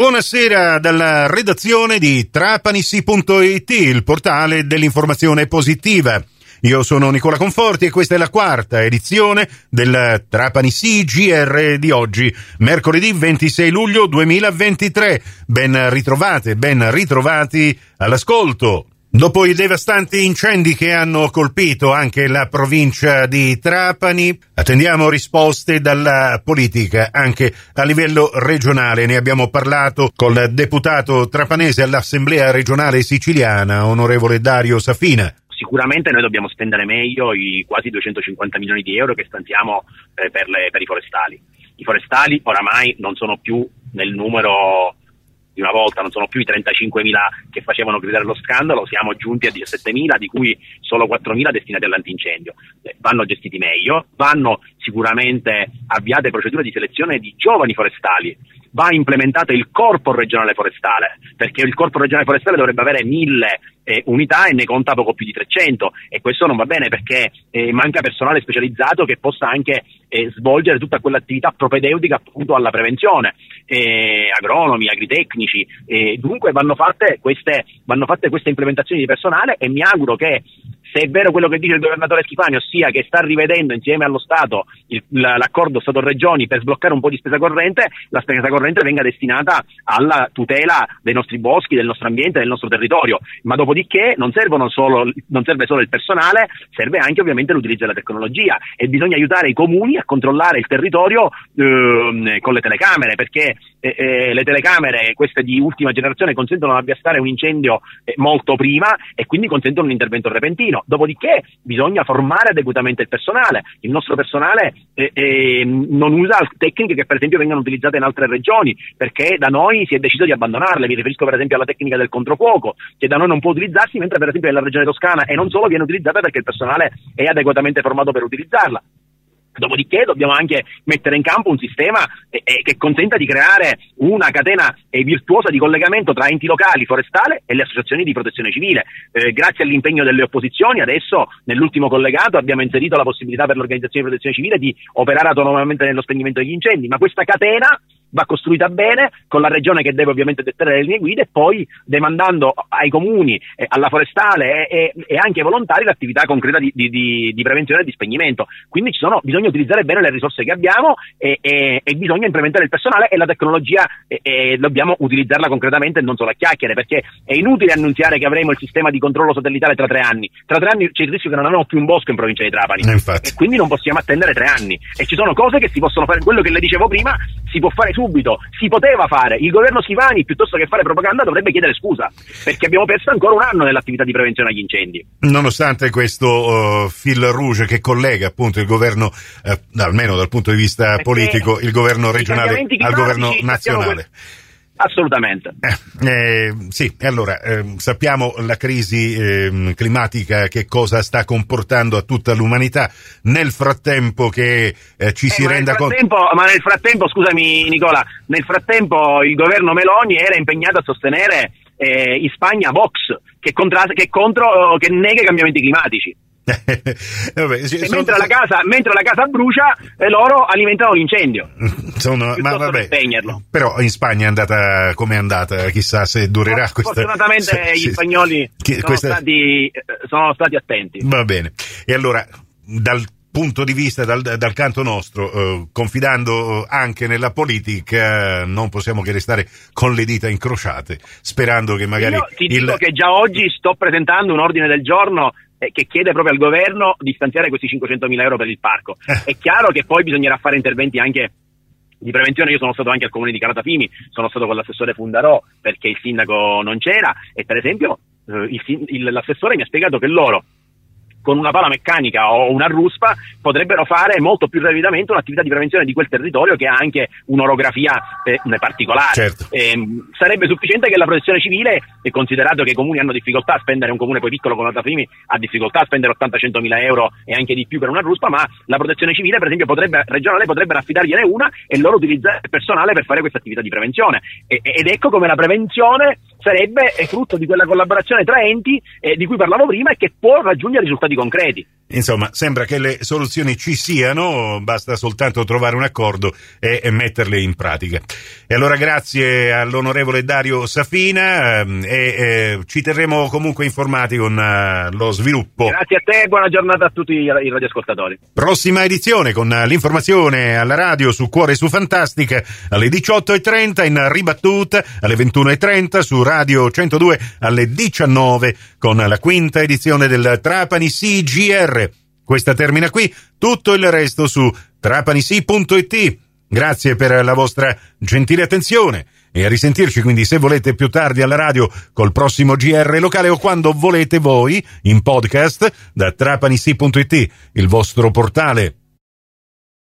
Buonasera dalla redazione di trapanissi.it, il portale dell'informazione positiva. Io sono Nicola Conforti e questa è la quarta edizione del Trapani CGR di oggi, mercoledì 26 luglio 2023. Ben ritrovate, ben ritrovati all'ascolto. Dopo i devastanti incendi che hanno colpito anche la provincia di Trapani, attendiamo risposte dalla politica anche a livello regionale. Ne abbiamo parlato col deputato trapanese all'Assemblea regionale siciliana, onorevole Dario Safina sicuramente noi dobbiamo spendere meglio i quasi 250 milioni di euro che stanziamo eh, per, le, per, i forestali. I forestali oramai non sono più nel numero di una volta, non sono più i 35.000 che facevano gridare lo scandalo, siamo giunti a 17.000, di cui solo 4.000 destinati all'antincendio. Eh, vanno gestiti meglio, vanno sicuramente avviate procedure di selezione di giovani forestali, va implementato il corpo regionale forestale, perché il corpo regionale forestale dovrebbe avere 1.000 eh, unità e ne conta poco più di 300 e questo non va bene perché eh, manca personale specializzato che possa anche eh, svolgere tutta quell'attività propedeutica appunto alla prevenzione, eh, agronomi, agritecnici, dunque vanno fatte, queste, vanno fatte queste implementazioni di personale e mi auguro che se è vero quello che dice il governatore Schifani, ossia che sta rivedendo insieme allo Stato il, l'accordo Stato-Regioni per sbloccare un po' di spesa corrente, la spesa corrente venga destinata alla tutela dei nostri boschi, del nostro ambiente, del nostro territorio, ma dopodiché non, solo, non serve solo il personale, serve anche ovviamente l'utilizzo della tecnologia e bisogna aiutare i comuni a controllare il territorio eh, con le telecamere, perché eh, eh, le telecamere, queste di ultima generazione, consentono di avviastare un incendio eh, molto prima e quindi consentono un intervento repentino. Dopodiché bisogna formare adeguatamente il personale. Il nostro personale eh, eh, non usa tecniche che per esempio vengono utilizzate in altre regioni perché da noi si è deciso di abbandonarle. Mi riferisco per esempio alla tecnica del controfuoco che da noi non può utilizzarsi mentre per esempio nella regione toscana e non solo viene utilizzata perché il personale è adeguatamente formato per utilizzarla. Dopodiché dobbiamo anche mettere in campo un sistema che consenta di creare una catena eh, virtuosa di collegamento tra enti locali, forestale e le associazioni di protezione civile. Eh, grazie all'impegno delle opposizioni, adesso nell'ultimo collegato abbiamo inserito la possibilità per l'organizzazione di protezione civile di operare autonomamente nello spegnimento degli incendi, ma questa catena va costruita bene, con la regione che deve ovviamente dettare le linee guida e poi demandando ai comuni, eh, alla forestale e, e, anche ai volontari l'attività concreta di, di, di, prevenzione e di spegnimento. Quindi sono, bisogna utilizzare bene le risorse che abbiamo e, e, e bisogna implementare il personale e la tecnologia e, dobbiamo utilizzarla concretamente e non solo a chiacchiere, perché è inutile annunziare che avremo il sistema di controllo satellitare tra tre anni. Tra tre anni c'è il rischio che non avremo più un bosco in provincia di Trapani. Eh, e quindi non possiamo attendere tre anni. E ci sono cose che si possono fare, quello che le dicevo prima, si può fare subito, si poteva fare. Il governo Schivani, piuttosto che fare propaganda, dovrebbe chiedere scusa, perché abbiamo perso ancora un anno nell'attività di prevenzione agli incendi. Nonostante questo uh, fil rouge che collega appunto il governo, uh, almeno dal punto di vista perché politico, il governo regionale al governo nazionale. Assolutamente. Eh, eh, sì, allora eh, sappiamo la crisi ehm, climatica che cosa sta comportando a tutta l'umanità. Nel frattempo che eh, ci si renda conto. Ma nel frattempo, scusami Nicola, nel frattempo il governo Meloni era impegnato a sostenere eh, in Spagna Vox che, contra- che, contro, che nega i cambiamenti climatici. Vabbè, sono... mentre, la casa, mentre, la casa, brucia, eh, loro alimentano l'incendio. Sono, ma vabbè, però in Spagna è andata come è andata, chissà se durerà For, questa. Fortunatamente gli spagnoli che, sono, questa... stati, eh, sono stati attenti. Va bene. E allora, dal punto di vista dal, dal canto nostro, eh, confidando anche nella politica, non possiamo che restare con le dita incrociate, sperando che magari... Io ti il... dico che già oggi sto presentando un ordine del giorno eh, che chiede proprio al governo di stanziare questi 500 mila euro per il parco. Eh. È chiaro che poi bisognerà fare interventi anche di prevenzione io sono stato anche al comune di Calatafimi, sono stato con l'assessore Fundarò perché il sindaco non c'era e per esempio eh, il, l'assessore mi ha spiegato che loro con una pala meccanica o una ruspa potrebbero fare molto più rapidamente un'attività di prevenzione di quel territorio che ha anche un'orografia eh, particolare. Certo. Eh, sarebbe sufficiente che la protezione civile, considerato che i comuni hanno difficoltà a spendere, un comune poi piccolo come Altafimi ha difficoltà a spendere 80-100 mila euro e anche di più per una ruspa, ma la protezione civile per esempio potrebbe, regionale potrebbe affidargliene una e loro utilizzare il personale per fare questa attività di prevenzione. E, ed ecco come la prevenzione sarebbe frutto di quella collaborazione tra enti eh, di cui parlavo prima e che può raggiungere risultati concreti. Insomma, sembra che le soluzioni ci siano, basta soltanto trovare un accordo e, e metterle in pratica. E allora grazie all'onorevole Dario Safina ehm, e eh, ci terremo comunque informati con uh, lo sviluppo. Grazie a te e buona giornata a tutti i radioascoltatori. Prossima edizione con l'informazione alla radio su Cuore su Fantastica alle 18.30 in ribattuta alle 21.30 su Radio 102 alle 19 con la quinta edizione del Trapani CGR questa termina qui, tutto il resto su trapanisi.it. Grazie per la vostra gentile attenzione e a risentirci quindi se volete più tardi alla radio col prossimo GR locale o quando volete voi in podcast da trapanisi.it, il vostro portale